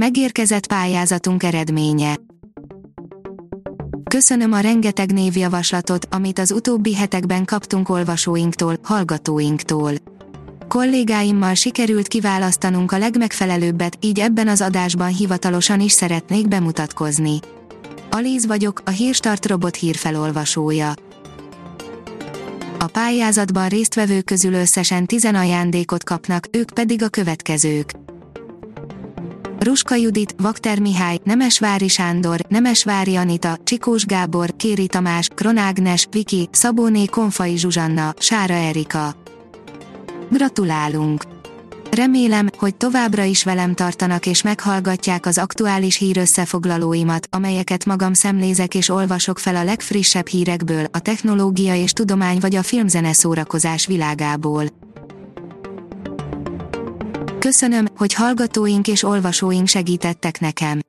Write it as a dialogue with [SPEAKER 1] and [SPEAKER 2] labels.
[SPEAKER 1] Megérkezett pályázatunk eredménye. Köszönöm a rengeteg névjavaslatot, amit az utóbbi hetekben kaptunk olvasóinktól, hallgatóinktól. Kollégáimmal sikerült kiválasztanunk a legmegfelelőbbet, így ebben az adásban hivatalosan is szeretnék bemutatkozni. Alíz vagyok, a Hírstart robot hírfelolvasója. A pályázatban résztvevők közül összesen 10 ajándékot kapnak, ők pedig a következők. Ruska Judit, Vakter Mihály, Nemesvári Sándor, Nemesvári Anita, Csikós Gábor, Kéri Tamás, Kronágnes, Viki, Szabóné Konfai Zsuzsanna, Sára Erika. Gratulálunk! Remélem, hogy továbbra is velem tartanak és meghallgatják az aktuális hír összefoglalóimat, amelyeket magam szemlézek és olvasok fel a legfrissebb hírekből, a technológia és tudomány vagy a filmzene szórakozás világából. Köszönöm, hogy hallgatóink és olvasóink segítettek nekem.